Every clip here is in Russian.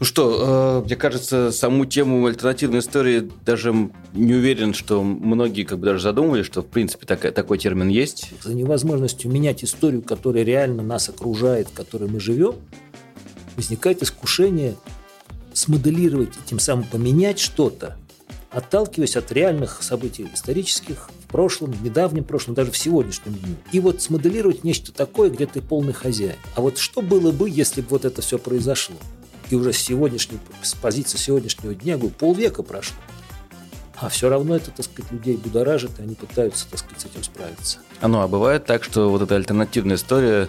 Ну что, э, мне кажется, саму тему альтернативной истории даже не уверен, что многие как бы даже задумывали, что в принципе такой, такой термин есть. За невозможностью менять историю, которая реально нас окружает, в которой мы живем, возникает искушение смоделировать и тем самым поменять что-то, отталкиваясь от реальных событий исторических в прошлом, в недавнем прошлом, даже в сегодняшнем дне. И вот смоделировать нечто такое, где ты полный хозяин. А вот что было бы, если бы вот это все произошло? И уже с, сегодняшней, с позиции сегодняшнего дня, говорю, полвека прошло. А все равно это, так сказать, людей будоражит, и они пытаются, так сказать, с этим справиться. А ну, а бывает так, что вот эта альтернативная история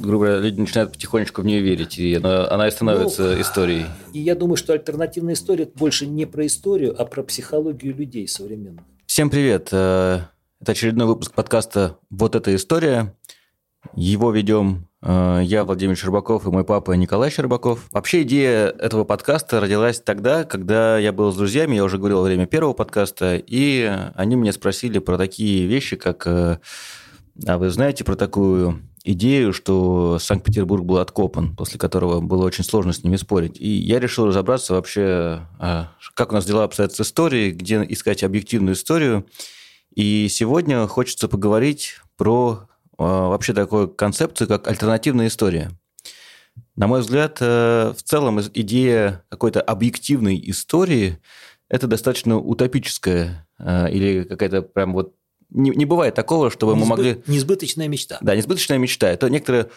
грубо говоря, люди начинают потихонечку в нее верить, и она, она и становится ну, историей. И я думаю, что альтернативная история больше не про историю, а про психологию людей современных. Всем привет! Э, это очередной выпуск подкаста «Вот эта история». Его ведем я, Владимир Щербаков, и мой папа Николай Щербаков. Вообще идея этого подкаста родилась тогда, когда я был с друзьями, я уже говорил во время первого подкаста, и они меня спросили про такие вещи, как... Э, а вы знаете про такую идею, что Санкт-Петербург был откопан, после которого было очень сложно с ними спорить. И я решил разобраться вообще, а, как у нас дела обстоят с историей, где искать объективную историю. И сегодня хочется поговорить про вообще такую концепцию, как альтернативная история. На мой взгляд, э, в целом идея какой-то объективной истории – это достаточно утопическая э, или какая-то прям вот не, не бывает такого, чтобы Несбы... мы могли... Несбыточная мечта. Да, несбыточная мечта. Это некоторые...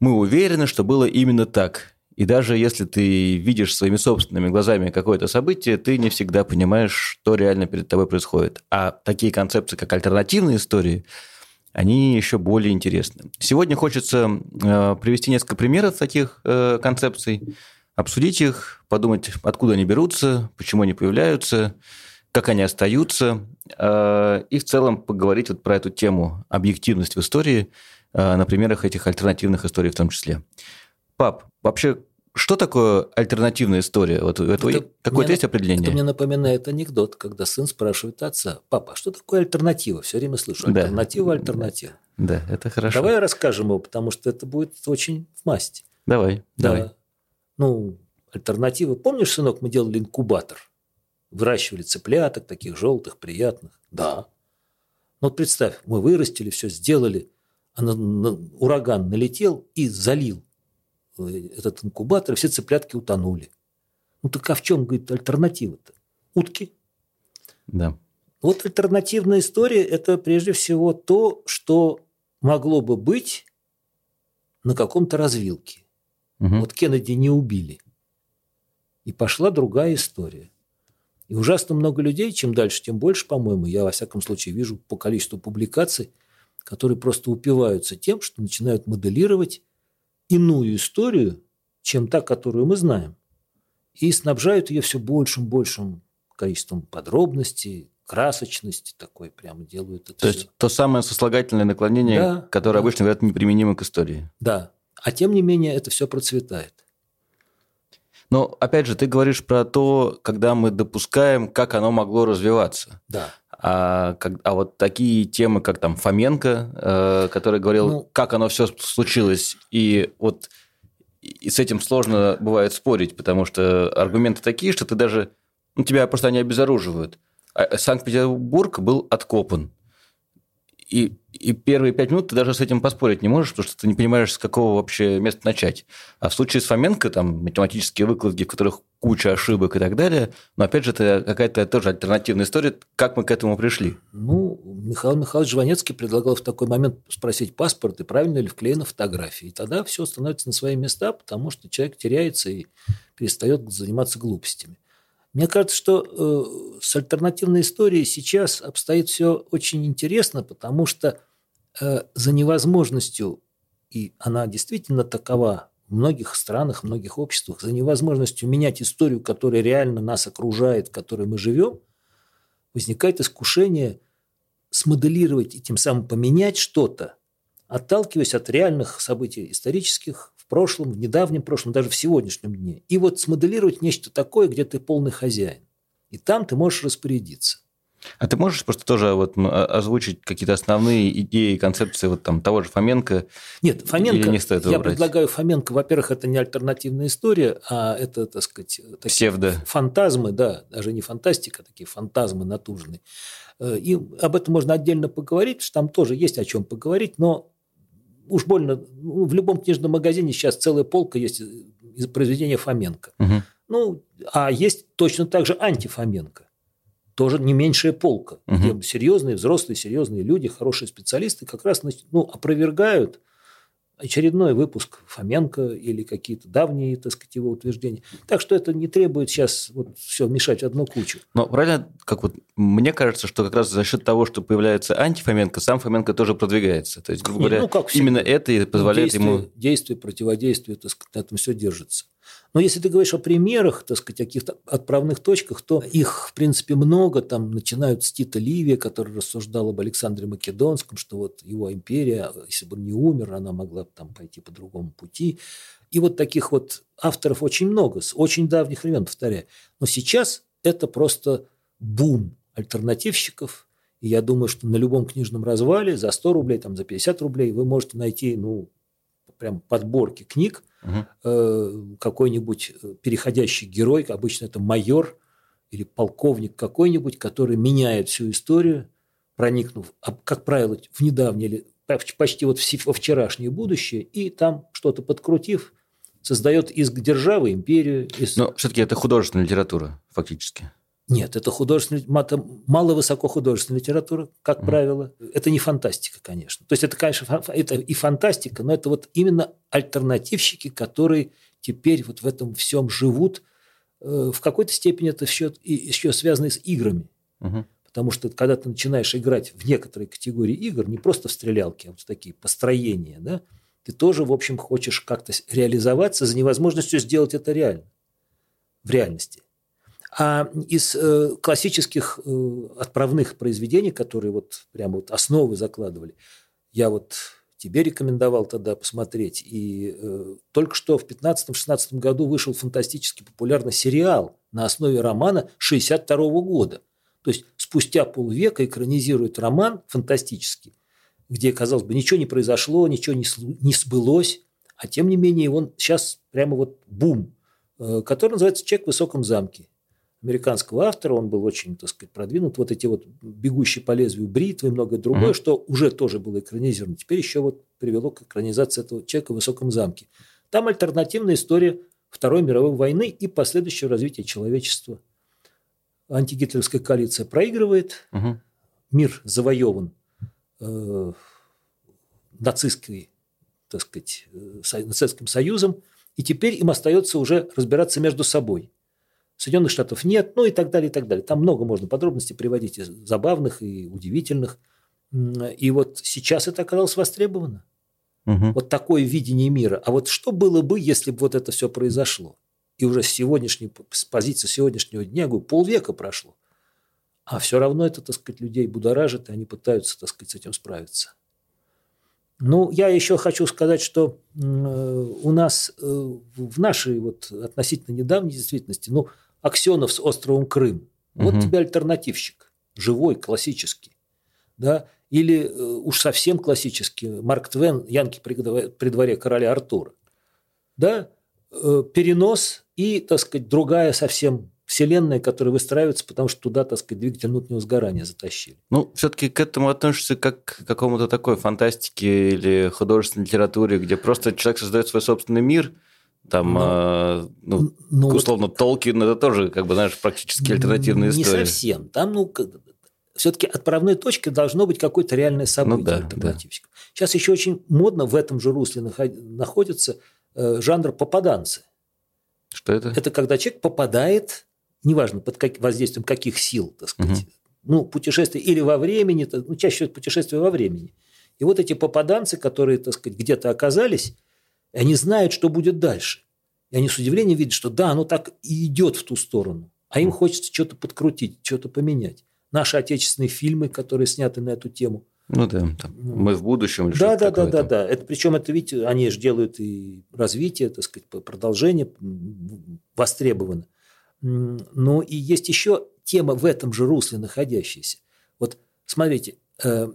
Мы уверены, что было именно так. И даже если ты видишь своими собственными глазами какое-то событие, ты не всегда понимаешь, что реально перед тобой происходит. А такие концепции, как альтернативные истории, они еще более интересны. Сегодня хочется э, привести несколько примеров таких э, концепций, обсудить их, подумать, откуда они берутся, почему они появляются, как они остаются, э, и в целом поговорить вот про эту тему объективность в истории на примерах этих альтернативных историй в том числе. Пап, вообще, что такое альтернативная история? Вот это, какое-то есть определение? Это мне напоминает анекдот, когда сын спрашивает отца, папа, а что такое альтернатива? Все время слышу, альтернатива, да. альтернатива. Да, это хорошо. Давай расскажем его, потому что это будет очень в масти. Давай, да. давай. Ну, альтернатива. Помнишь, сынок, мы делали инкубатор? Выращивали цыпляток таких желтых, приятных. Да. Ну вот представь, мы вырастили, все сделали, а на, на, ураган налетел и залил этот инкубатор, и все цыплятки утонули. Ну так а в чем, говорит, альтернатива-то? Утки. Да. Вот альтернативная история – это прежде всего то, что могло бы быть на каком-то развилке. Угу. Вот Кеннеди не убили. И пошла другая история. И ужасно много людей, чем дальше, тем больше, по-моему, я во всяком случае вижу по количеству публикаций, которые просто упиваются тем, что начинают моделировать иную историю, чем та, которую мы знаем, и снабжают ее все большим, большим количеством подробностей, красочности такой прямо делают это. То все. есть то самое сослагательное наклонение, да, которое да. обычно, говорят, неприменимо к истории. Да. А тем не менее это все процветает. Но, опять же, ты говоришь про то, когда мы допускаем, как оно могло развиваться. Да. А, как, а вот такие темы, как там Фоменко, э, который говорил, ну, как оно все случилось, и вот и с этим сложно бывает спорить, потому что аргументы такие, что ты даже... Ну, тебя просто они обезоруживают. А Санкт-Петербург был откопан. И, и первые пять минут ты даже с этим поспорить не можешь, потому что ты не понимаешь, с какого вообще места начать. А в случае с Фоменко, там, математические выкладки, в которых куча ошибок и так далее, но, опять же, это какая-то тоже альтернативная история, как мы к этому пришли. Ну, Михаил Михайлович Жванецкий предлагал в такой момент спросить паспорт, и правильно ли вклеена фотография. И тогда все становится на свои места, потому что человек теряется и перестает заниматься глупостями. Мне кажется, что э, с альтернативной историей сейчас обстоит все очень интересно, потому что э, за невозможностью, и она действительно такова в многих странах, в многих обществах, за невозможностью менять историю, которая реально нас окружает, в которой мы живем, возникает искушение смоделировать и тем самым поменять что-то, отталкиваясь от реальных событий исторических, в прошлом, в недавнем прошлом, даже в сегодняшнем дне. И вот смоделировать нечто такое, где ты полный хозяин. И там ты можешь распорядиться. А ты можешь просто тоже вот озвучить какие-то основные идеи концепции вот там того же Фоменко? Нет, Фоменко, не стоит я брать? предлагаю Фоменко, во-первых, это не альтернативная история, а это, так сказать, Псевдо. фантазмы, да, даже не фантастика, а такие фантазмы натужные. Э, и об этом можно отдельно поговорить, что там тоже есть о чем поговорить, но уж больно, ну, в любом книжном магазине сейчас целая полка есть из произведения Фоменко. Угу. Ну, а есть точно так же антифоменко тоже не меньшая полка, угу. где серьезные, взрослые, серьезные люди, хорошие специалисты как раз ну, опровергают очередной выпуск Фоменко или какие-то давние, так сказать, его утверждения. Так что это не требует сейчас вот все мешать в одну кучу. Но правильно, как вот мне кажется, что как раз за счет того, что появляется антифоменко, сам Фоменко тоже продвигается. То есть, грубо говоря, ну, как именно это и позволяет действие, ему... Действие, противодействие, так сказать, на этом все держится. Но если ты говоришь о примерах, так сказать, каких-то отправных точках, то их, в принципе, много. Там начинают с Тита Ливия, который рассуждал об Александре Македонском, что вот его империя, если бы он не умер, она могла бы там пойти по другому пути. И вот таких вот авторов очень много, с очень давних времен, повторяю. Но сейчас это просто бум альтернативщиков. И я думаю, что на любом книжном развале за 100 рублей, там, за 50 рублей вы можете найти ну, прям подборки книг, угу. какой-нибудь э, переходящий герой, обычно это майор или полковник какой-нибудь, который меняет всю историю, проникнув, а, как правило, в недавнее или почти вот во вчерашнее будущее, и там что-то подкрутив, создает из державы империю. Из... Но все-таки это художественная литература, фактически. Нет, это художественная, мало высоко художественная литература, как mm. правило. Это не фантастика, конечно. То есть это, конечно, это и фантастика, но это вот именно альтернативщики, которые теперь вот в этом всем живут. Э, в какой-то степени это еще, еще связано с играми. Mm-hmm. Потому что когда ты начинаешь играть в некоторые категории игр, не просто в стрелялки, а вот такие построения, да, ты тоже, в общем, хочешь как-то реализоваться за невозможностью сделать это реально, в реальности. А из э, классических э, отправных произведений, которые вот прямо вот основы закладывали, я вот тебе рекомендовал тогда посмотреть. И э, только что в 15-16 году вышел фантастически популярный сериал на основе романа 62 -го года. То есть спустя полвека экранизирует роман фантастический, где, казалось бы, ничего не произошло, ничего не, не сбылось, а тем не менее он сейчас прямо вот бум, э, который называется «Человек в высоком замке» американского автора, он был очень, так сказать, продвинут. Вот эти вот «Бегущие по лезвию бритвы» и многое другое, mm-hmm. что уже тоже было экранизировано. Теперь еще вот привело к экранизации этого человека в «Высоком замке». Там альтернативная история Второй мировой войны и последующего развития человечества. Антигитлеровская коалиция проигрывает, угу. мир завоеван э, нацистской, так сказать, э, нацистским союзом, и теперь им остается уже разбираться между собой. Соединенных Штатов нет, ну и так далее, и так далее. Там много можно подробностей приводить, и забавных, и удивительных. И вот сейчас это оказалось востребовано. Угу. Вот такое видение мира. А вот что было бы, если бы вот это все произошло? И уже с сегодняшней, с позиции сегодняшнего дня, говорю, полвека прошло. А все равно это, так сказать, людей будоражит, и они пытаются, так сказать, с этим справиться. Ну, я еще хочу сказать, что э, у нас э, в нашей вот относительно недавней действительности, ну, Аксенов с островом Крым. Вот угу. тебе альтернативщик, живой, классический. Да? Или э, уж совсем классический Марк Твен «Янки при дворе короля Артура». Да? Э, перенос и, так сказать, другая совсем вселенная, которая выстраивается, потому что туда, так сказать, двигатель внутреннего сгорания затащили. Ну, все-таки к этому относишься как к какому-то такой фантастике или художественной литературе, где просто человек создает свой собственный мир – там, но, э, ну, но условно, вот, Толкин это тоже, как бы, знаешь, практически альтернативная не история. Не совсем. Там, ну, все-таки отправной точкой должно быть какое-то реальное событие. Ну, да, да. Сейчас еще очень модно в этом же русле находится э, жанр попаданцы. Что это? Это когда человек попадает, неважно под как, воздействием каких сил, так сказать, угу. ну, путешествие или во времени, ну, чаще всего путешествие во времени. И вот эти попаданцы, которые, так сказать, где-то оказались, и они знают, что будет дальше. И они с удивлением видят, что да, оно так и идет в ту сторону. А им хочется что-то подкрутить, что-то поменять. Наши отечественные фильмы, которые сняты на эту тему. Ну да, там, ну. мы в будущем. Или да, да, да, да, да. Это, причем это, видите, они же делают и развитие, так сказать, продолжение востребовано. Но и есть еще тема в этом же русле находящаяся. Вот смотрите, э,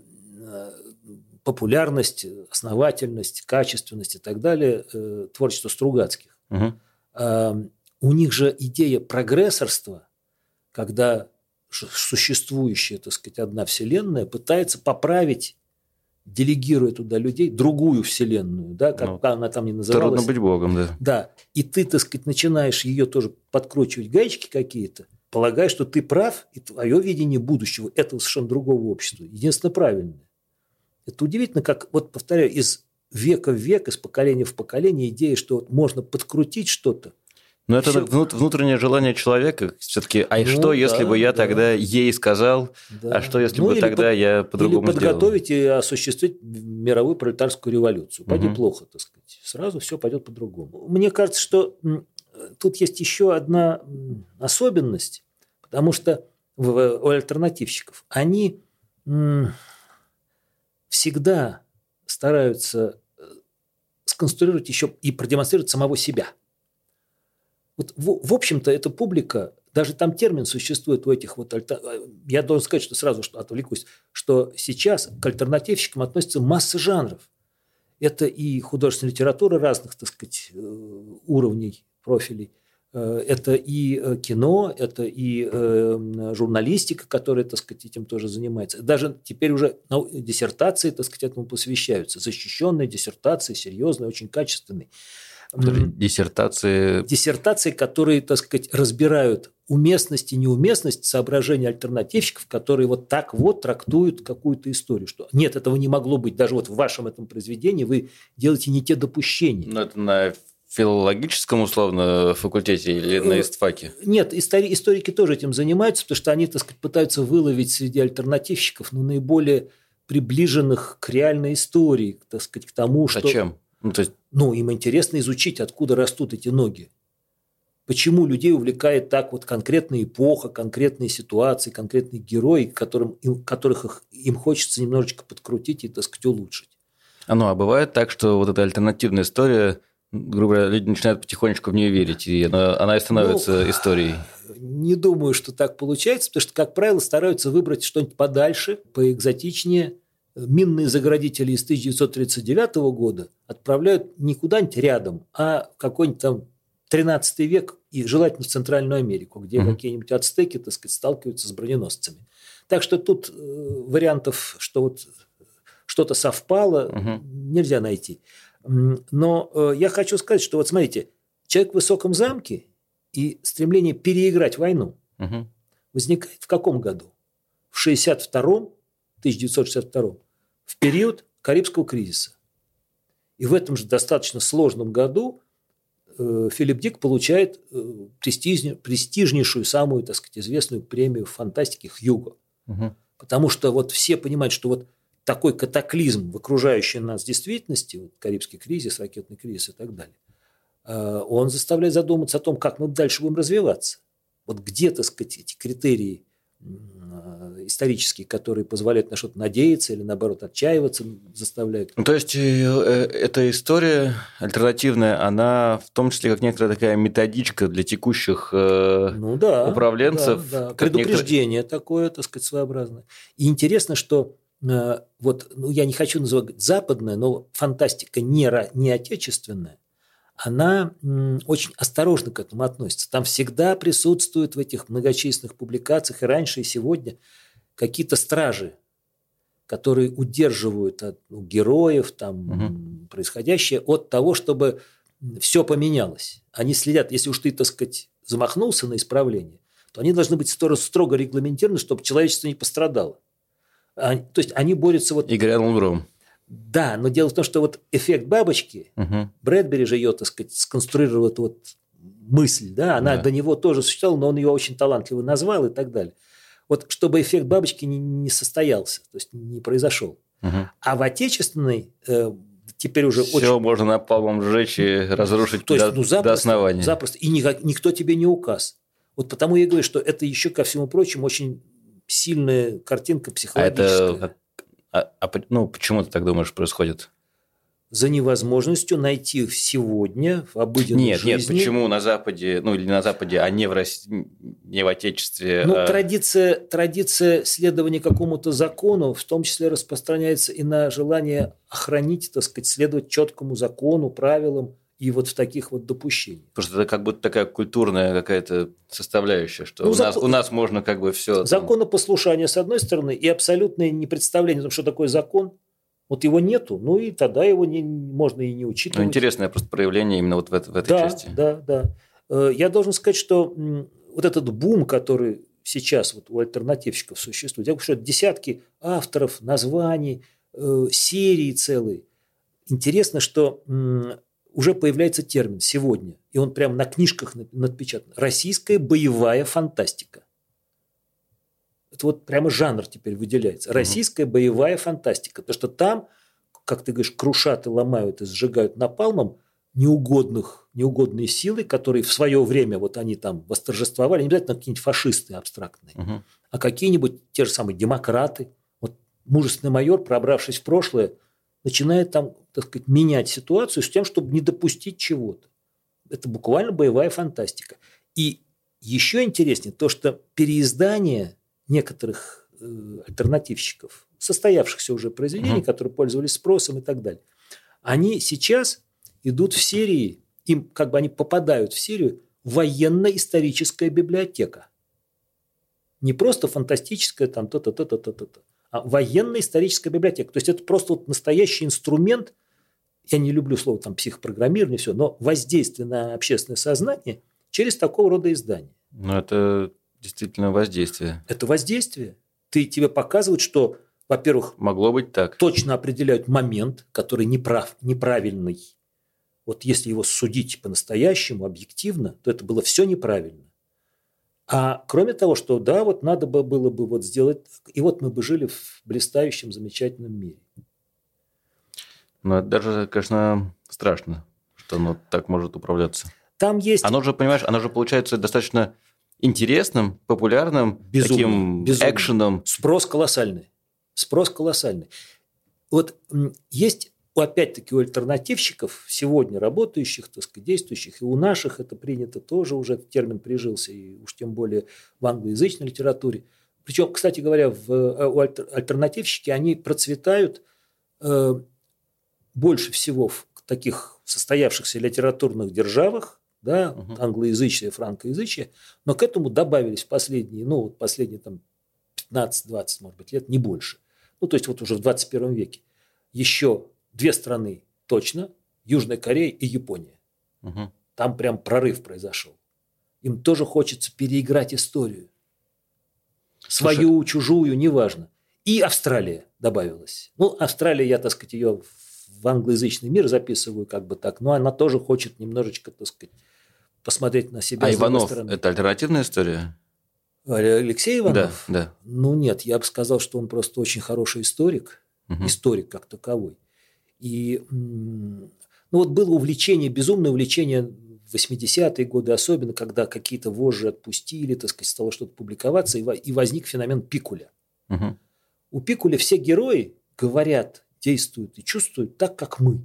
популярность, основательность, качественность и так далее э, творчества Стругацких. Угу. У них же идея прогрессорства, когда существующая, так сказать, одна вселенная пытается поправить делегируя туда людей, другую вселенную, да, как ну, она там не называлась. Трудно быть богом, да. Да. И ты, так сказать, начинаешь ее тоже подкручивать гаечки какие-то, полагая, что ты прав, и твое видение будущего – этого совершенно другого общества, единственно правильное. Это удивительно, как, вот повторяю, из века в век, из поколения в поколение идея, что можно подкрутить что-то, но это Все... внутреннее желание человека все-таки. А ну, что, да, если бы я да. тогда ей сказал, да. а что, если ну, бы тогда по... я по-другому или подготовить сделал? и осуществить мировую пролетарскую революцию. Пойди угу. плохо, так сказать. Сразу все пойдет по-другому. Мне кажется, что тут есть еще одна особенность, потому что у альтернативщиков они всегда стараются э, сконструировать еще и продемонстрировать самого себя – вот, в, в общем-то, эта публика, даже там термин существует у этих вот... Я должен сказать, что сразу что отвлекусь, что сейчас к альтернативщикам относится масса жанров. Это и художественная литература разных, так сказать, э, уровней, профилей. Э, это и э, кино, это и журналистика, которая, так сказать, этим тоже занимается. Даже теперь уже диссертации, так сказать, этому посвящаются. Защищенные диссертации, серьезные, очень качественные. Диссертации. Диссертации, которые, так сказать, разбирают уместность и неуместность соображений альтернативщиков, которые вот так вот трактуют какую-то историю, что нет, этого не могло быть. Даже вот в вашем этом произведении вы делаете не те допущения. Но это на филологическом, условно, факультете или на э, истфаке? Нет, истори- историки тоже этим занимаются, потому что они, так сказать, пытаются выловить среди альтернативщиков ну, наиболее приближенных к реальной истории, так сказать, к тому, что... Зачем? Ну, то есть... ну, им интересно изучить, откуда растут эти ноги. Почему людей увлекает так вот конкретная эпоха, конкретные ситуации, конкретные герои, которым, им, которых их, им хочется немножечко подкрутить и, так сказать, улучшить. А ну, а бывает так, что вот эта альтернативная история, грубо говоря, люди начинают потихонечку в нее верить, и она, она и становится ну, историей? Не думаю, что так получается, потому что, как правило, стараются выбрать что-нибудь подальше, поэкзотичнее, минные заградители из 1939 года отправляют не куда-нибудь рядом, а какой-нибудь там 13 век и желательно в Центральную Америку, где угу. какие-нибудь ацтеки, так сказать, сталкиваются с броненосцами. Так что тут э, вариантов, что вот что-то совпало, угу. нельзя найти. Но э, я хочу сказать, что вот смотрите, человек в высоком замке и стремление переиграть войну угу. возникает в каком году? В 62-м 1962 в период Карибского кризиса. И в этом же достаточно сложном году э, Филипп Дик получает э, престижнейшую, самую, так сказать, известную премию в фантастике Хьюго. Угу. Потому что вот все понимают, что вот такой катаклизм в окружающей нас действительности, вот Карибский кризис, ракетный кризис и так далее, э, он заставляет задуматься о том, как мы дальше будем развиваться. Вот где, так сказать, эти критерии Э, исторические, которые позволяют на что-то надеяться или, наоборот, отчаиваться, заставляют. Ну, то есть, э, эта история альтернативная, она в том числе как некоторая такая методичка для текущих ну, да, управленцев. Да, да. Предупреждение некоторые... такое, так сказать, своеобразное. И интересно, что вот, ну, я не хочу называть западная, но фантастика не, не отечественная, она очень осторожно к этому относится. Там всегда присутствуют в этих многочисленных публикациях и раньше, и сегодня какие-то стражи, которые удерживают от ну, героев, там, угу. происходящее от того, чтобы все поменялось. Они следят, если уж ты, так сказать, замахнулся на исправление, то они должны быть строго регламентированы, чтобы человечество не пострадало. То есть они борются вот... И грянул гром. Да, но дело в том, что вот эффект бабочки, угу. Брэдбери же ее, так сказать, сконструировал эту вот мысль, да, она да. до него тоже существовала, но он ее очень талантливо назвал и так далее. Вот чтобы эффект бабочки не, не состоялся, то есть не произошел. Угу. А в отечественной э, теперь уже Все очень... можно напалмом сжечь и разрушить то есть, до, ну, запросто, до основания. Запросто. И никак, никто тебе не указ. Вот потому я говорю, что это еще, ко всему прочему, очень сильная картинка психологическая. А это а, а ну, почему ты так думаешь происходит? за невозможностью найти сегодня в обыденной нет, жизни... Нет, почему на Западе, ну или на Западе, а не в, России, не в Отечестве? Ну, а... традиция, традиция следования какому-то закону в том числе распространяется и на желание охранить, так сказать, следовать четкому закону, правилам и вот в таких вот допущениях. Потому что это как будто такая культурная какая-то составляющая, что ну, у, закон... нас, у нас можно как бы все... Законопослушание, с одной стороны, и абсолютное непредставление о том, что такое закон – вот его нету, ну и тогда его не, можно и не учитывать. Ну, интересное просто проявление именно вот в, в этой да, части. Да, да. Э, я должен сказать, что вот этот бум, который сейчас вот у альтернативщиков существует, я говорю, что десятки авторов, названий, э, серии целые. Интересно, что уже появляется термин сегодня, и он прямо на книжках напечатан. Российская боевая фантастика. Это вот прямо жанр теперь выделяется. Российская боевая фантастика. Потому что там, как ты говоришь, крушат и ломают и сжигают напалмом неугодных, неугодные силы, которые в свое время вот они там восторжествовали, не обязательно какие-нибудь фашисты абстрактные, угу. а какие-нибудь те же самые демократы. Вот мужественный майор, пробравшись в прошлое, начинает там, так сказать, менять ситуацию с тем, чтобы не допустить чего-то. Это буквально боевая фантастика. И еще интереснее то, что переиздание некоторых э, альтернативщиков, состоявшихся уже произведений, mm которые пользовались спросом и так далее. Они сейчас идут в серии, им как бы они попадают в серию военно-историческая библиотека. Не просто фантастическая там то-то, то-то, то-то, а военно-историческая библиотека. То есть это просто вот настоящий инструмент, я не люблю слово там психопрограммирование, все, но воздействие на общественное сознание через такого рода издания. Ну, это действительно воздействие. Это воздействие. Ты, тебе показывают, что, во-первых, могло быть так. Точно определяют момент, который неправ, неправильный. Вот если его судить по-настоящему, объективно, то это было все неправильно. А кроме того, что да, вот надо было бы вот сделать и вот мы бы жили в блистающем, замечательном мире. Ну, это даже, конечно, страшно, что оно так может управляться. Там есть... Оно же, понимаешь, оно же получается достаточно интересным, популярным, безумно, таким безумно. экшеном. Спрос колоссальный. Спрос колоссальный. Вот есть опять-таки у альтернативщиков, сегодня работающих, так сказать, действующих, и у наших это принято тоже уже, этот термин прижился, и уж тем более в англоязычной литературе. Причем, кстати говоря, в, э, у альтернативщики, они процветают э, больше всего в таких состоявшихся литературных державах, да, угу. англоязычие, франкоязычие, но к этому добавились последние, ну, вот последние там 15-20, может быть, лет, не больше. Ну, то есть вот уже в 21 веке еще две страны точно, Южная Корея и Япония. Угу. Там прям прорыв произошел. Им тоже хочется переиграть историю. Свою, Слушай, чужую, неважно. И Австралия добавилась. Ну, Австралия, я, так сказать, ее в англоязычный мир записываю как бы так, но она тоже хочет немножечко, так сказать, посмотреть на себя а Иванов это альтернативная история? Алексей Иванов? Да, да. Ну, нет, я бы сказал, что он просто очень хороший историк, угу. историк как таковой. И ну, вот было увлечение, безумное увлечение в 80-е годы, особенно когда какие-то вожжи отпустили, так сказать, стало что-то публиковаться, и возник феномен Пикуля. Угу. У Пикуля все герои говорят, действуют и чувствуют так, как мы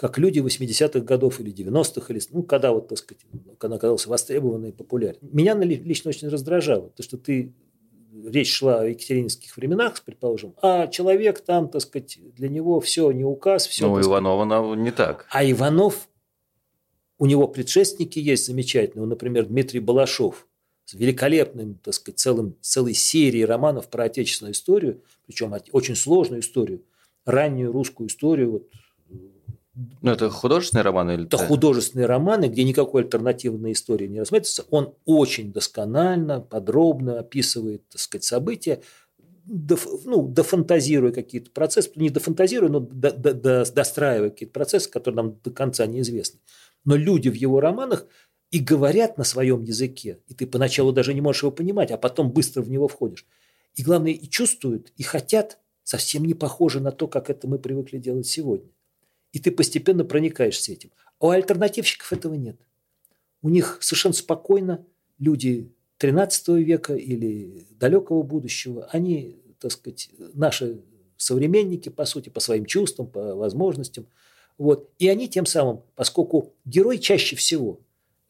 как люди 80-х годов или 90-х, или, ну, когда вот, так сказать, когда оказался востребованный и популярен. Меня лично очень раздражало, то, что ты речь шла о екатерининских временах, предположим, а человек там, так сказать, для него все не указ, все. Ну, у Иванова не так. А Иванов, у него предшественники есть замечательные, например, Дмитрий Балашов с великолепным, так сказать, целым, целой серией романов про отечественную историю, причем очень сложную историю, раннюю русскую историю, вот, ну, это художественные романы? Или это художественные романы, где никакой альтернативной истории не рассматривается. Он очень досконально, подробно описывает, так сказать, события, ну, дофантазируя какие-то процессы, не дофантазируя, но до, до, до, достраивая какие-то процессы, которые нам до конца неизвестны. Но люди в его романах и говорят на своем языке, и ты поначалу даже не можешь его понимать, а потом быстро в него входишь. И главное, и чувствуют, и хотят совсем не похоже на то, как это мы привыкли делать сегодня и ты постепенно проникаешься этим. А у альтернативщиков этого нет. У них совершенно спокойно люди 13 века или далекого будущего, они, так сказать, наши современники, по сути, по своим чувствам, по возможностям, Вот. И они тем самым, поскольку герой чаще всего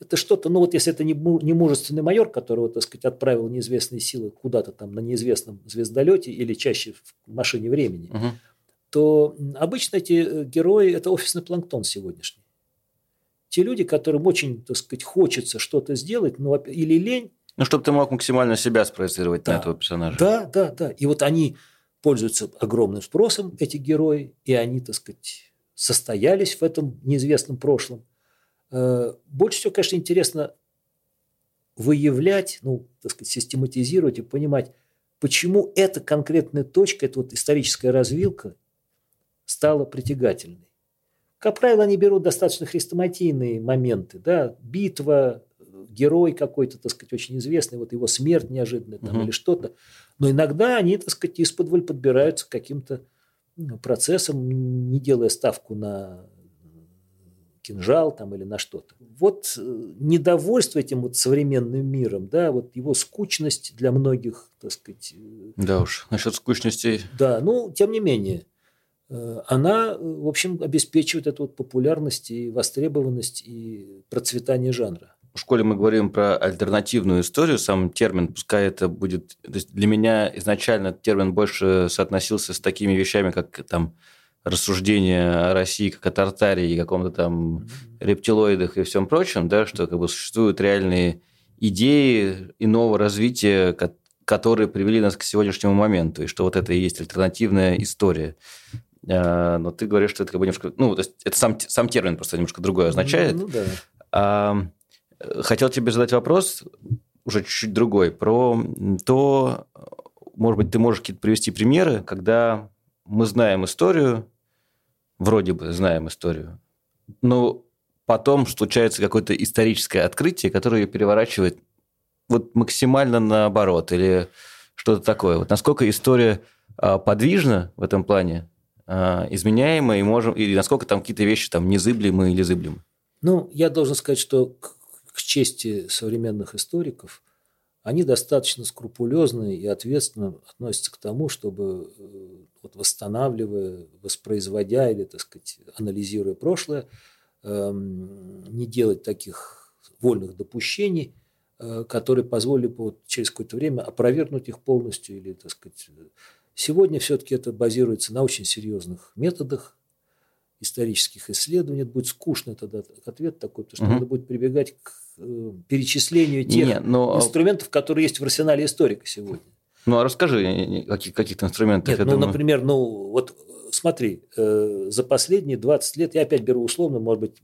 это что-то, ну вот если это не, мужественный майор, которого, так сказать, отправил неизвестные силы куда-то там на неизвестном звездолете или чаще в машине времени, угу. То обычно эти э, герои – это офисный планктон сегодняшний. Те люди, которым очень, так сказать, хочется что-то сделать, ну, или лень. Ну, чтобы ты мог максимально себя спроецировать да, на этого персонажа. Да, да, да. И вот они пользуются огромным спросом, эти герои, и они, так сказать, состоялись в этом неизвестном прошлом. Э, больше всего, конечно, интересно выявлять, ну, так сказать, систематизировать и понимать, почему эта конкретная точка, эта вот историческая развилка стала притягательной. Как правило, они берут достаточно хрестоматийные моменты, да, битва, герой какой-то, так сказать, очень известный, вот его смерть неожиданная там угу. или что-то. Но иногда они, так сказать, из-под подбираются к каким-то ну, процессам, не делая ставку на кинжал там или на что-то. Вот э, недовольство этим вот современным миром, да, вот его скучность для многих, так сказать. Э, да уж, насчет скучности. Да, ну, тем не менее, она, в общем, обеспечивает эту вот популярность и востребованность и процветание жанра. В школе мы говорим про альтернативную историю, сам термин, пускай это будет... То есть для меня изначально термин больше соотносился с такими вещами, как там рассуждения о России как о Тартарии и каком-то там рептилоидах и всем прочем, да, что как бы существуют реальные идеи иного развития, которые привели нас к сегодняшнему моменту, и что вот это и есть альтернативная история. А, но ты говоришь, что это как бы немножко... Ну, то есть это сам, сам термин просто немножко другое означает. Ну, да. а, хотел тебе задать вопрос, уже чуть-чуть другой, про то, может быть, ты можешь какие-то привести примеры, когда мы знаем историю, вроде бы знаем историю, но потом случается какое-то историческое открытие, которое ее переворачивает вот максимально наоборот, или что-то такое. Вот насколько история а, подвижна в этом плане, а, изменяема, и, можем, и насколько там какие-то вещи там незыблемы или зыблемы? Ну, я должен сказать, что к, к чести современных историков, они достаточно скрупулезно и ответственно относятся к тому, чтобы э, вот восстанавливая, воспроизводя или, так сказать, анализируя прошлое, эм, не делать таких вольных допущений, э, которые позволили бы вот через какое-то время опровергнуть их полностью или, так сказать, сегодня все-таки это базируется на очень серьезных методах исторических исследований. Это будет скучный тогда ответ такой, потому что угу. надо будет прибегать к э, перечислению тех Не, но... инструментов, которые есть в арсенале историка сегодня. Ну, а расскажи каких, каких-то инструментах. Нет, ну, думаю... например, ну, вот смотри, э, за последние 20 лет, я опять беру условно, может быть,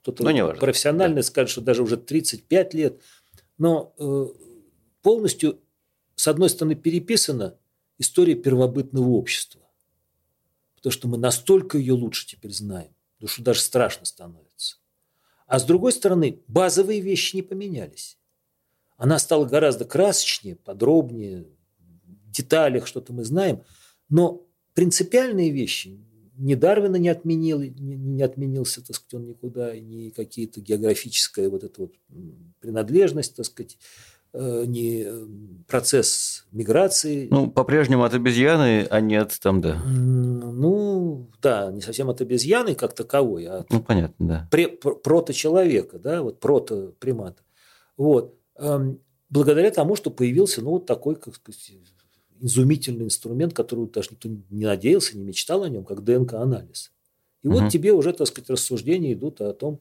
кто-то ну, профессиональный да. скажет, что даже уже 35 лет, но э, полностью, с одной стороны, переписана история первобытного общества. Потому что мы настолько ее лучше теперь знаем, потому что даже страшно становится. А с другой стороны, базовые вещи не поменялись. Она стала гораздо красочнее, подробнее, деталях что-то мы знаем, но принципиальные вещи ни Дарвина не отменил, не, не отменился, так сказать, он никуда, ни какие-то географическая вот эта вот принадлежность, так сказать, э, ни э, процесс миграции. Ну, по-прежнему от обезьяны, а не от там, да. Ну, да, не совсем от обезьяны как таковой, а от ну, понятно, да. Пре- прото-человека, да, вот прото-примата. Вот. Эм, благодаря тому, что появился, ну, вот такой, как сказать, изумительный инструмент, который даже никто не надеялся, не мечтал о нем, как ДНК-анализ. И угу. вот тебе уже, так сказать, рассуждения идут о том,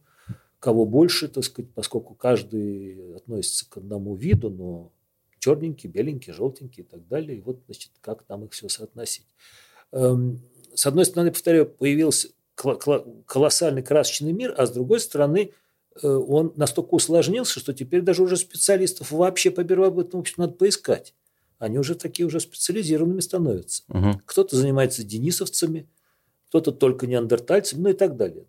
кого больше, так сказать, поскольку каждый относится к одному виду, но черненький, беленький, желтенький и так далее. И вот, значит, как там их все соотносить. Эм, с одной стороны, повторяю, появился колоссальный красочный мир, а с другой стороны, э, он настолько усложнился, что теперь даже уже специалистов вообще по первобытному обществу надо поискать они уже такие уже специализированными становятся. Угу. Кто-то занимается денисовцами, кто-то только неандертальцами, ну и так далее.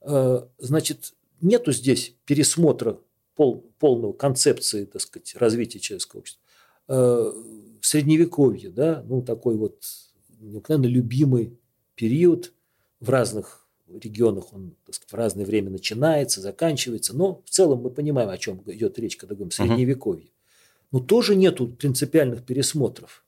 Э, значит, нету здесь пересмотра пол, полного концепции, так сказать, развития человеческого общества. Э, Средневековье, да, ну такой вот необыкновенно любимый период в разных регионах он сказать, в разное время начинается, заканчивается, но в целом мы понимаем, о чем идет речь, когда говорим Средневековье но тоже нету принципиальных пересмотров.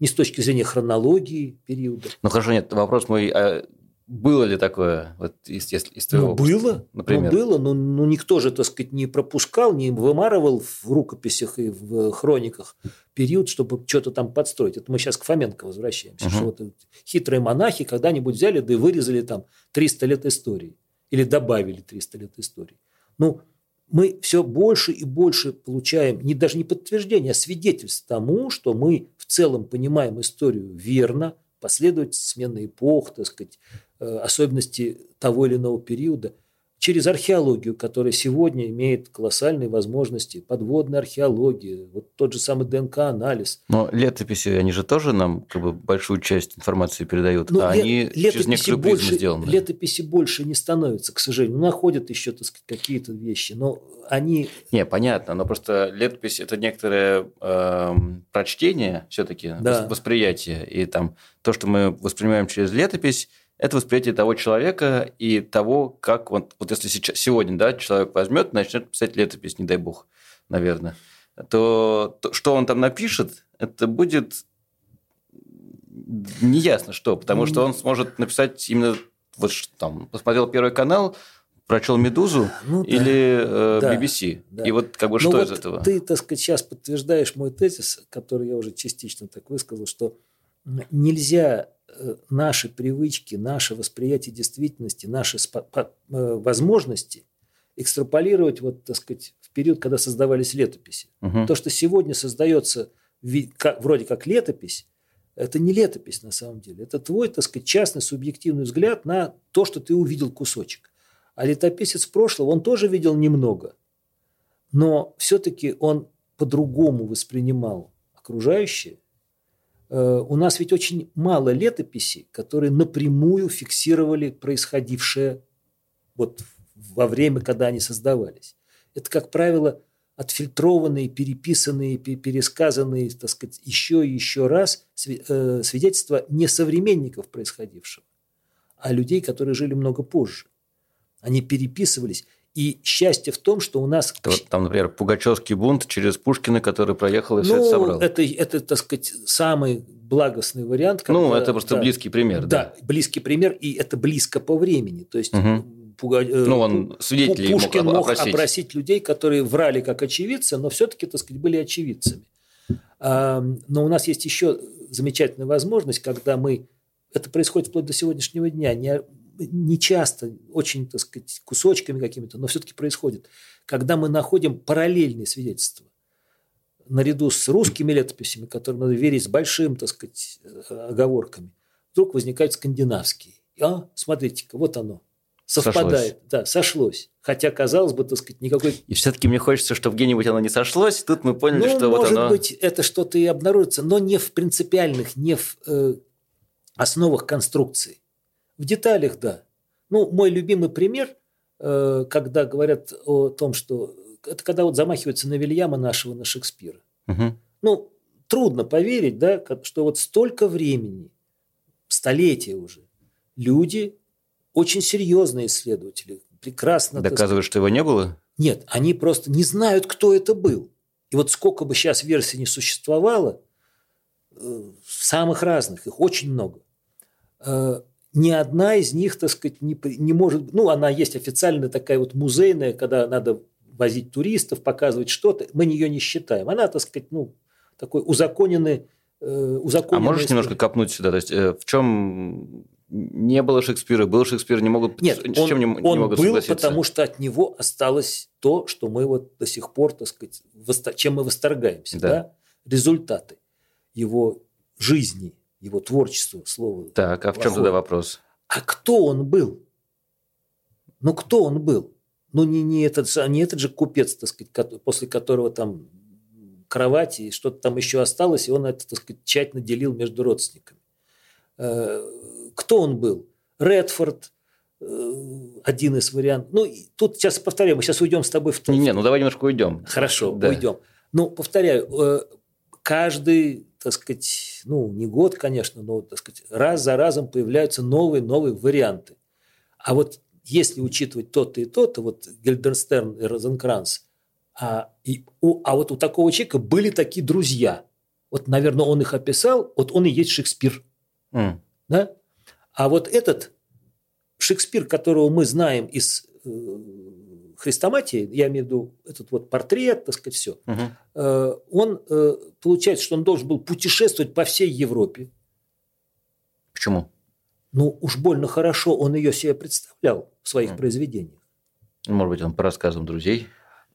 Ни с точки зрения хронологии периода. Ну хорошо, нет, вопрос мой, а было ли такое, вот из, из, твоего ну, было, например? Ну, было, но, но никто же, так сказать, не пропускал, не вымарывал в рукописях и в хрониках период, чтобы что-то там подстроить. Это мы сейчас к Фоменко возвращаемся. Угу. Что вот хитрые монахи когда-нибудь взяли, да и вырезали там 300 лет истории. Или добавили 300 лет истории. Ну, мы все больше и больше получаем не, даже не подтверждение, а свидетельств тому, что мы в целом понимаем историю верно, последовательность смены эпох, так сказать, э, особенности того или иного периода, через археологию, которая сегодня имеет колоссальные возможности, подводная археология, вот тот же самый ДНК-анализ. Но летописи, они же тоже нам как бы большую часть информации передают, Но ну, а они через некоторую больше, призму сделаны. Летописи больше не становятся, к сожалению. Ну, находят еще, так сказать, какие-то вещи, но они... Не, понятно, но просто летопись – это некоторое э, прочтение все-таки, да. восприятие, и там то, что мы воспринимаем через летопись – это восприятие того человека и того, как вот, вот если сейчас, сегодня да, человек возьмет, начнет писать летопись, не дай бог, наверное, то, то что он там напишет, это будет неясно что, потому что он сможет написать именно вот там, посмотрел Первый канал, прочел «Медузу» ну, или э, да, BBC. Да. И вот как бы ну, что вот из этого? Ты, так сказать, сейчас подтверждаешь мой тезис, который я уже частично так высказал, что нельзя Э, наши привычки, наше восприятие действительности, наши э, возможности экстраполировать, вот, так сказать, в период, когда создавались летописи. Угу. То, что сегодня создается вроде как летопись, это не летопись на самом деле. Это твой, так сказать, частный субъективный взгляд на то, что ты увидел кусочек. А летописец прошлого, он тоже видел немного. Но все-таки он по-другому воспринимал окружающее, у нас ведь очень мало летописей, которые напрямую фиксировали происходившее вот во время, когда они создавались. Это, как правило, отфильтрованные, переписанные, пересказанные, так сказать, еще и еще раз э, свидетельства не современников происходившего, а людей, которые жили много позже. Они переписывались. И счастье в том, что у нас... Там, например, Пугачевский бунт через Пушкина, который проехал и ну, все это собрал. Это, это, так сказать, самый благостный вариант. Когда, ну, это просто да, близкий пример. Да, да, близкий пример, и это близко по времени. То есть угу. Пуга... Э, ну, он свидетелей Пушкин мог опросить. мог опросить людей, которые врали как очевидцы, но все-таки, так сказать, были очевидцами. Но у нас есть еще замечательная возможность, когда мы... Это происходит вплоть до сегодняшнего дня. Не не часто, очень, так сказать, кусочками какими-то, но все-таки происходит, когда мы находим параллельные свидетельства наряду с русскими летописями, которым надо верить с большим, так сказать, оговорками, вдруг возникают скандинавские. А, смотрите-ка, вот оно, совпадает, сошлось. да, сошлось. Хотя, казалось бы, так сказать, никакой... И все-таки мне хочется, чтобы где-нибудь оно не сошлось, тут мы поняли, ну, что вот оно... может быть, это что-то и обнаружится, но не в принципиальных, не в э, основах конструкции. В деталях, да. Ну, мой любимый пример, э, когда говорят о том, что это когда вот замахиваются на Вильяма нашего, на Шекспира. Угу. Ну, трудно поверить, да, что вот столько времени, столетия уже, люди, очень серьезные исследователи, прекрасно... Доказывают, что его не было? Нет, они просто не знают, кто это был. И вот сколько бы сейчас версий не существовало, э, самых разных, их очень много, э, ни одна из них, так сказать, не, не может... Ну, она есть официальная такая вот музейная, когда надо возить туристов, показывать что-то. Мы ее не считаем. Она, так сказать, ну, такой узаконенный... Э, узаконенный а можешь история. немножко копнуть сюда? То есть, э, в чем не было Шекспира, был Шекспир, не могут, Нет, с чем он, не, не он могут был, согласиться? потому что от него осталось то, что мы вот до сих пор, так сказать, чем мы восторгаемся. Да. Да? Результаты его жизни, его творчеству, слово. Так, а в чем тогда вопрос? А кто он был? Ну, кто он был? Ну, не, не, этот, не этот же купец, так сказать, после которого там кровати и что-то там еще осталось, и он это, так сказать, тщательно делил между родственниками. Э, кто он был? Редфорд, э, один из вариантов. Ну, тут сейчас повторяю, мы сейчас уйдем с тобой в... Не, не, ну давай немножко уйдем. Хорошо, да. уйдем. Ну, повторяю, э, каждый так сказать, ну, не год, конечно, но, так сказать, раз за разом появляются новые-новые варианты. А вот если учитывать то-то и то-то, вот Гильденстерн и Розенкранц, а, и, у, а вот у такого человека были такие друзья. Вот, наверное, он их описал, вот он и есть Шекспир. Mm. Да? А вот этот Шекспир, которого мы знаем из э, Хрестоматии, я имею в виду этот вот портрет, так сказать, все, угу. он, получается, что он должен был путешествовать по всей Европе. Почему? Ну, уж больно хорошо он ее себе представлял в своих угу. произведениях. Может быть, он по рассказам друзей?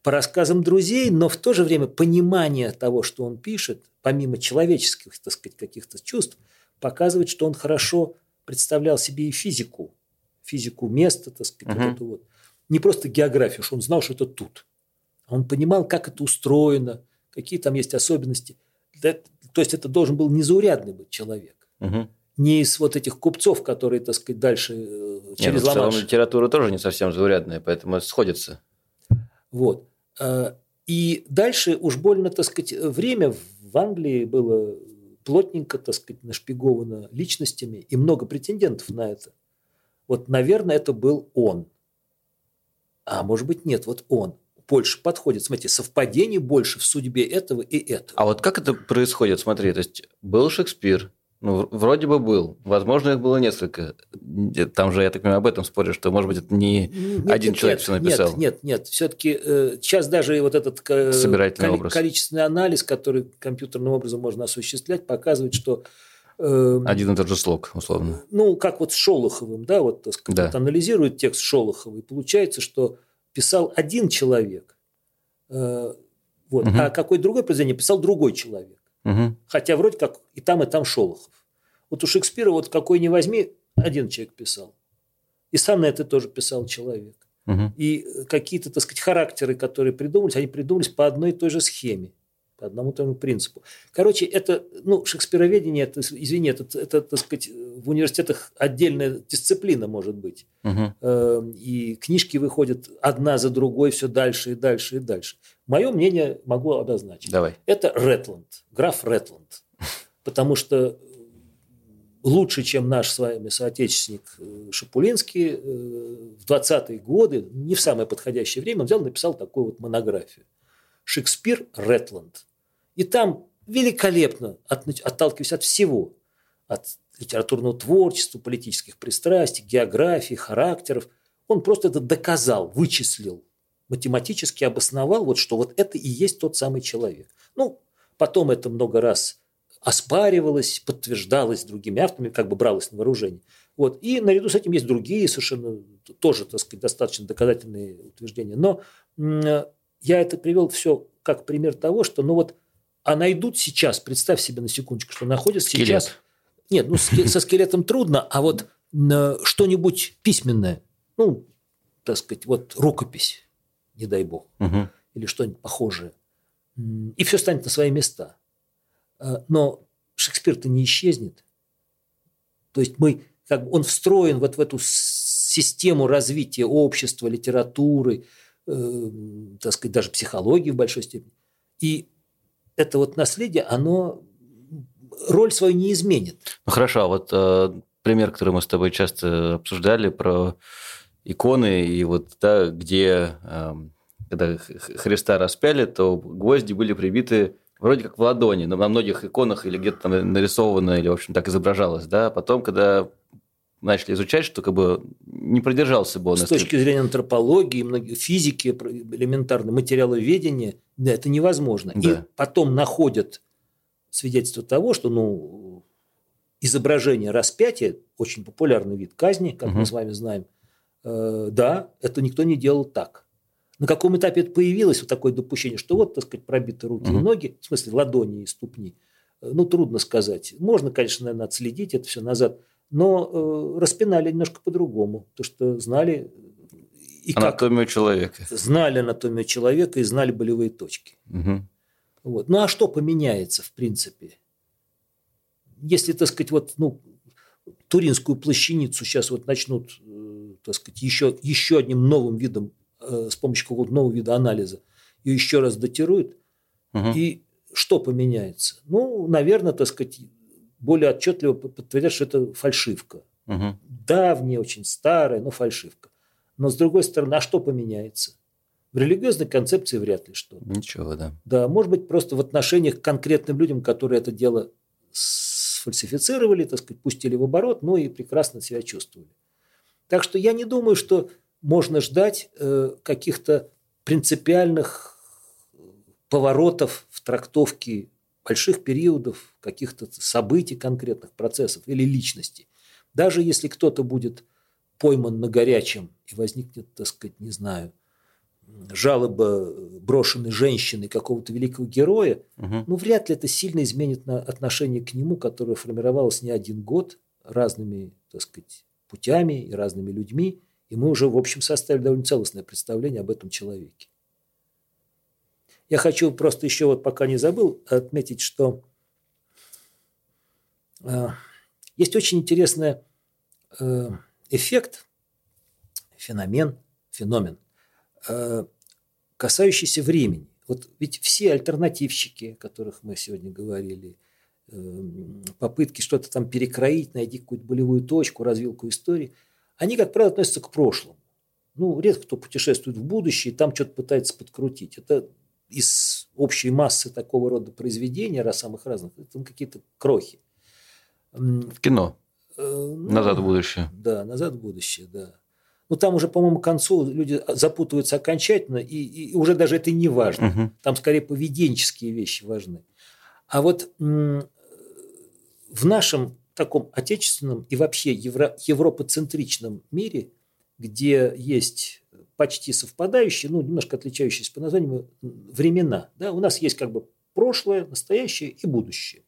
По рассказам друзей, но в то же время понимание того, что он пишет, помимо человеческих, так сказать, каких-то чувств, показывает, что он хорошо представлял себе и физику, физику места, так сказать, угу. вот эту вот. Не просто географию, что он знал, что это тут. А он понимал, как это устроено, какие там есть особенности. То есть это должен был незаурядный быть человек. Угу. Не из вот этих купцов, которые, так сказать, дальше э, через Нет, ну, в литература тоже не совсем заурядная, поэтому это сходится. Вот. А, и дальше уж больно, так сказать, время в Англии было плотненько, так сказать, нашпиговано личностями и много претендентов на это. Вот, наверное, это был он. А может быть, нет, вот он больше подходит. Смотрите, совпадений больше в судьбе этого и этого. А вот как это происходит? Смотри, то есть был Шекспир, ну, вроде бы был. Возможно, их было несколько. Там же, я так понимаю, об этом спорю, что, может быть, это не нет, один нет, человек нет, все написал. Нет, нет, нет. Все-таки э, сейчас даже вот этот э, Собирательный коли, количественный анализ, который компьютерным образом можно осуществлять, показывает, что... Э, один и тот же слог, условно. Ну, как вот с Шолоховым, да, вот, так сказать, да. вот анализирует текст Шолохова, и получается, что писал один человек, э, вот, угу. а какой другой произведение писал другой человек. Угу. Хотя вроде как и там, и там Шолохов. Вот у Шекспира вот какой ни возьми, один человек писал. И сонеты тоже писал человек. Угу. И какие-то, так сказать, характеры, которые придумались, они придумались по одной и той же схеме, по одному тому принципу. Короче, это, ну, шекспироведение, это, извини, это, это, так сказать, в университетах отдельная дисциплина может быть. Угу. И книжки выходят одна за другой все дальше и дальше и дальше. Мое мнение могу обозначить. Давай. Это Ретланд, граф Ретланд. Потому что лучше, чем наш с вами соотечественник э, Шапулинский, э, в 20-е годы, не в самое подходящее время, он взял и написал такую вот монографию. «Шекспир Ретланд». И там великолепно, отталкиваясь от всего, от литературного творчества, политических пристрастий, географии, характеров, он просто это доказал, вычислил математически обосновал, вот, что вот это и есть тот самый человек. Ну, потом это много раз оспаривалось, подтверждалось другими авторами, как бы бралось на вооружение. Вот. И наряду с этим есть другие совершенно тоже, так сказать, достаточно доказательные утверждения. Но я это привел все как пример того, что ну вот, а найдут сейчас, представь себе на секундочку, что находят Скелет. сейчас... Нет, ну со скелетом трудно, а вот что-нибудь письменное, ну, так сказать, вот рукопись не дай бог, угу. или что-нибудь похожее. И все станет на свои места. А, но Шекспир-то не исчезнет. То есть мы, как бы он встроен вот в эту систему развития общества, литературы, э, так сказать, даже психологии в большой степени. И это вот наследие, оно роль свою не изменит. Ну хорошо, а вот э, пример, который мы с тобой часто обсуждали про иконы, и вот да, где эм, когда Христа распяли, то гвозди были прибиты вроде как в ладони, но на многих иконах или где-то там нарисовано, или, в общем, так изображалось, да. Потом, когда начали изучать, что как бы не продержался бы он. С точки зрения антропологии, физики, элементарно, материаловедения, да, это невозможно. Да. И потом находят свидетельство того, что, ну, изображение распятия, очень популярный вид казни, как угу. мы с вами знаем – Э, да, это никто не делал так. На каком этапе это появилось, вот такое допущение, что вот, так сказать, пробиты руки угу. и ноги, в смысле ладони и ступни, э, ну, трудно сказать. Можно, конечно, наверное, отследить это все назад, но э, распинали немножко по-другому, потому что знали... И анатомию как, человека. Знали анатомию человека и знали болевые точки. Угу. Вот. Ну, а что поменяется, в принципе? Если, так сказать, вот, ну, Туринскую плащаницу сейчас вот начнут так сказать, еще, еще одним новым видом, э, с помощью какого-то нового вида анализа, ее еще раз датируют, угу. и что поменяется? Ну, наверное, так сказать, более отчетливо подтвердят, что это фальшивка. Угу. Давняя, очень старая, но фальшивка. Но с другой стороны, а что поменяется? В религиозной концепции вряд ли что. Ничего, да. Да, может быть, просто в отношениях к конкретным людям, которые это дело сфальсифицировали, так сказать, пустили в оборот, ну и прекрасно себя чувствовали. Так что я не думаю, что можно ждать э, каких-то принципиальных поворотов в трактовке больших периодов, каких-то событий конкретных, процессов или личностей. Даже если кто-то будет пойман на горячем и возникнет, так сказать, не знаю, жалоба брошенной женщины какого-то великого героя, угу. ну, вряд ли это сильно изменит на отношение к нему, которое формировалось не один год разными, так сказать, путями и разными людьми, и мы уже, в общем, составили довольно целостное представление об этом человеке. Я хочу просто еще, вот пока не забыл, отметить, что э, есть очень интересный э, эффект, феномен, феномен, э, касающийся времени. Вот ведь все альтернативщики, о которых мы сегодня говорили, э, попытки что-то там перекроить, найти какую-то болевую точку, развилку истории, они, как правило, относятся к прошлому. Ну, редко кто путешествует в будущее и там что-то пытается подкрутить. Это из общей массы такого рода произведений, раз самых разных, это какие-то крохи. В кино. Э, ну, «Назад в будущее». Да, «Назад в будущее», да. Ну, там уже, по-моему, к концу люди запутываются окончательно, и, и уже даже это не важно. Угу. Там скорее поведенческие вещи важны. А вот в нашем таком отечественном и вообще евро, европоцентричном мире, где есть почти совпадающие, ну, немножко отличающиеся по названию времена. Да? У нас есть как бы прошлое, настоящее и будущее.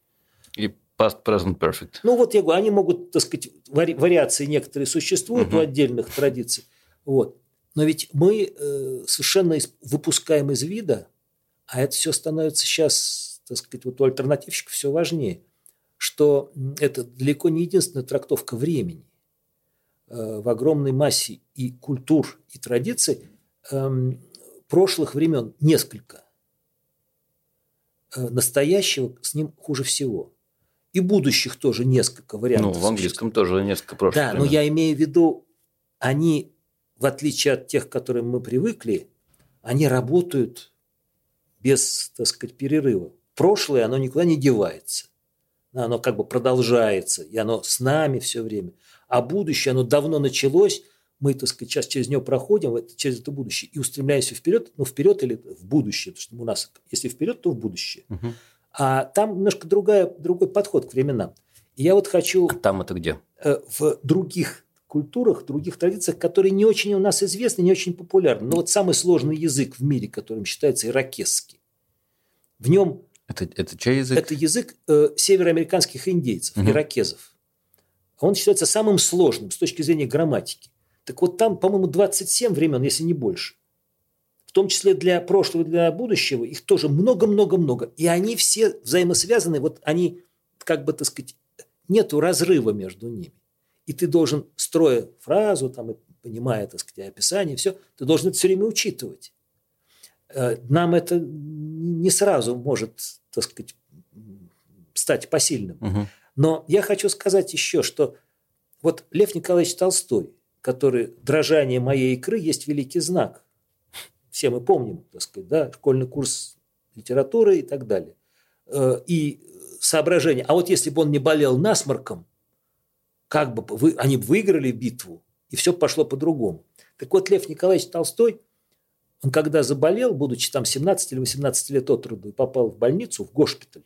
И past, present, perfect. Ну, вот я говорю, они могут, так сказать, вари- вариации некоторые существуют угу. у отдельных традиций. Вот. Но ведь мы э, совершенно из, выпускаем из вида, а это все становится сейчас, так сказать, вот у альтернативщиков все важнее, что это далеко не единственная трактовка времени. Э, в огромной массе и культур, и традиций эм, прошлых времен несколько. Э, настоящего с ним хуже всего. И будущих тоже несколько вариантов. Ну, в английском тоже несколько прошлых Да, времен. но я имею в виду, они, в отличие от тех, к которым мы привыкли, они работают без, так сказать, перерыва. Прошлое, оно никуда не девается. Оно как бы продолжается, и оно с нами все время а будущее, оно давно началось, мы, так сказать, сейчас через него проходим, через это будущее, и устремляемся вперед, ну, вперед или в будущее, потому что у нас, если вперед, то в будущее. Угу. А там немножко другая, другой подход к временам. И я вот хочу... А там это где? Э, в других культурах, других традициях, которые не очень у нас известны, не очень популярны. Но вот самый сложный язык в мире, которым считается иракесский. В нем... Это, это чей язык? Это язык э, североамериканских индейцев, угу. иракезов он считается самым сложным с точки зрения грамматики. Так вот там, по-моему, 27 времен, если не больше. В том числе для прошлого для будущего, их тоже много-много-много. И они все взаимосвязаны, вот они, как бы, так сказать, нету разрыва между ними. И ты должен, строя фразу, там, и понимая, так сказать, описание, все, ты должен это все время учитывать. Э, нам это не сразу может, так сказать, стать посильным. Угу. Но я хочу сказать еще, что вот Лев Николаевич Толстой, который «Дрожание моей икры» есть великий знак. Все мы помним, так сказать, да, школьный курс литературы и так далее. Э, и соображение, а вот если бы он не болел насморком, как бы вы, они выиграли битву, и все пошло по-другому. Так вот, Лев Николаевич Толстой, он когда заболел, будучи там 17 или 18 лет от роду, и попал в больницу, в госпиталь,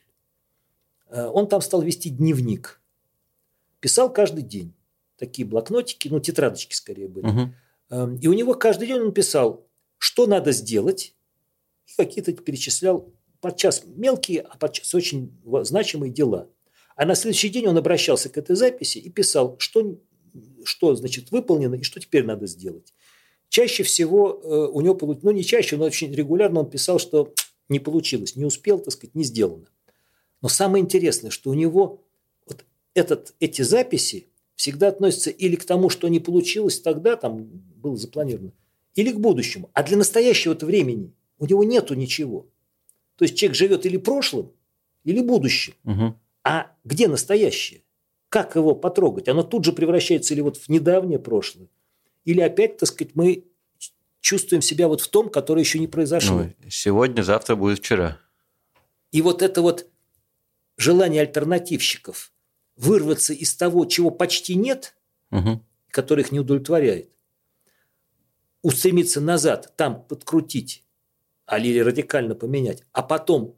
он там стал вести дневник. Писал каждый день. Такие блокнотики, ну, тетрадочки скорее были. Угу. И у него каждый день он писал, что надо сделать, и какие-то перечислял подчас мелкие, а подчас очень значимые дела. А на следующий день он обращался к этой записи и писал, что, что значит, выполнено и что теперь надо сделать. Чаще всего э, у него, ну не чаще, но очень регулярно он писал, что не получилось, не успел, так сказать, не сделано. Но самое интересное, что у него вот этот, эти записи всегда относятся или к тому, что не получилось тогда, там было запланировано, или к будущему. А для настоящего времени у него нету ничего. То есть человек живет или прошлым, или будущим. Угу. А где настоящее? Как его потрогать? Оно тут же превращается или вот в недавнее прошлое, или опять, так сказать, мы чувствуем себя вот в том, которое еще не произошло. Ну, сегодня, завтра будет вчера. И вот это вот желание альтернативщиков вырваться из того, чего почти нет, угу. который их не удовлетворяет. Устремиться назад, там подкрутить, а или радикально поменять, а потом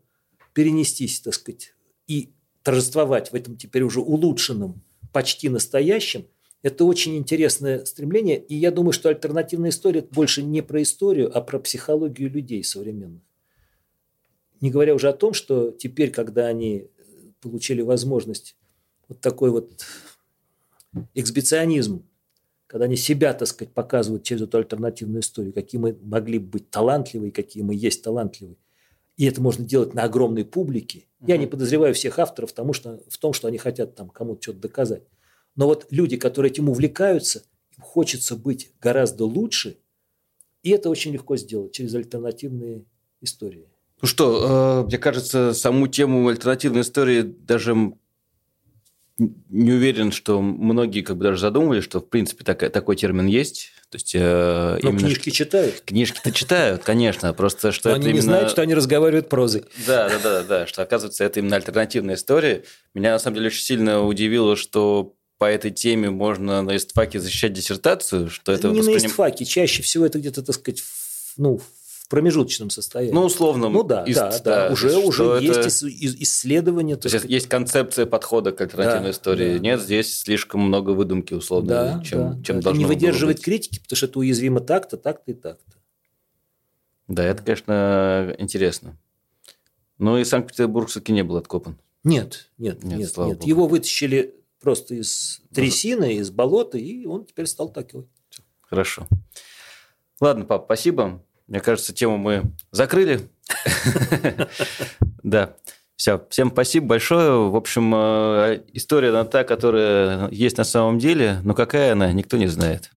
перенестись, так сказать, и торжествовать в этом теперь уже улучшенном, почти настоящем, это очень интересное стремление. И я думаю, что альтернативная история больше не про историю, а про психологию людей современных. Не говоря уже о том, что теперь, когда они получили возможность вот такой вот эксбиционизм, когда они себя, так сказать, показывают через эту альтернативную историю, какие мы могли быть талантливые, какие мы есть талантливые. И это можно делать на огромной публике. Я не подозреваю всех авторов потому что, в том, что они хотят там кому-то что-то доказать. Но вот люди, которые этим увлекаются, им хочется быть гораздо лучше, и это очень легко сделать через альтернативные истории. Ну что, э, мне кажется, саму тему альтернативной истории даже не уверен, что многие как бы даже задумывались, что в принципе так, такой термин есть. То есть, э, Но книжки что... читают. Книжки-то читают, конечно, просто что Но это они именно... не знают, что они разговаривают прозой. Да, да, да, да, что оказывается это именно альтернативная история. Меня на самом деле очень сильно удивило, что по этой теме можно на истфаке защищать диссертацию, что это не восприним... на истфаке, чаще всего это где-то, так сказать, ну, в промежуточном состоянии. Ну, условно. Ну да, ист, да, да, да. Уже, уже есть это... исследования. То есть есть концепция подхода к альтернативной да, истории. Да, Нет, здесь слишком много выдумки, условно, да, чем, да, чем да. должно Не выдерживает критики, потому что это уязвимо так-то, так-то и так-то. Да, это, конечно, интересно. Но и Санкт-Петербург все-таки не был откопан. Нет, нет, нет. нет, нет. Его вытащили просто из трясины, из болота, и он теперь стал такой. Хорошо. Ладно, пап, спасибо. Мне кажется, тему мы закрыли. Да. Все, всем спасибо большое. В общем, э, история она та, которая есть на самом деле, но какая она, никто не знает.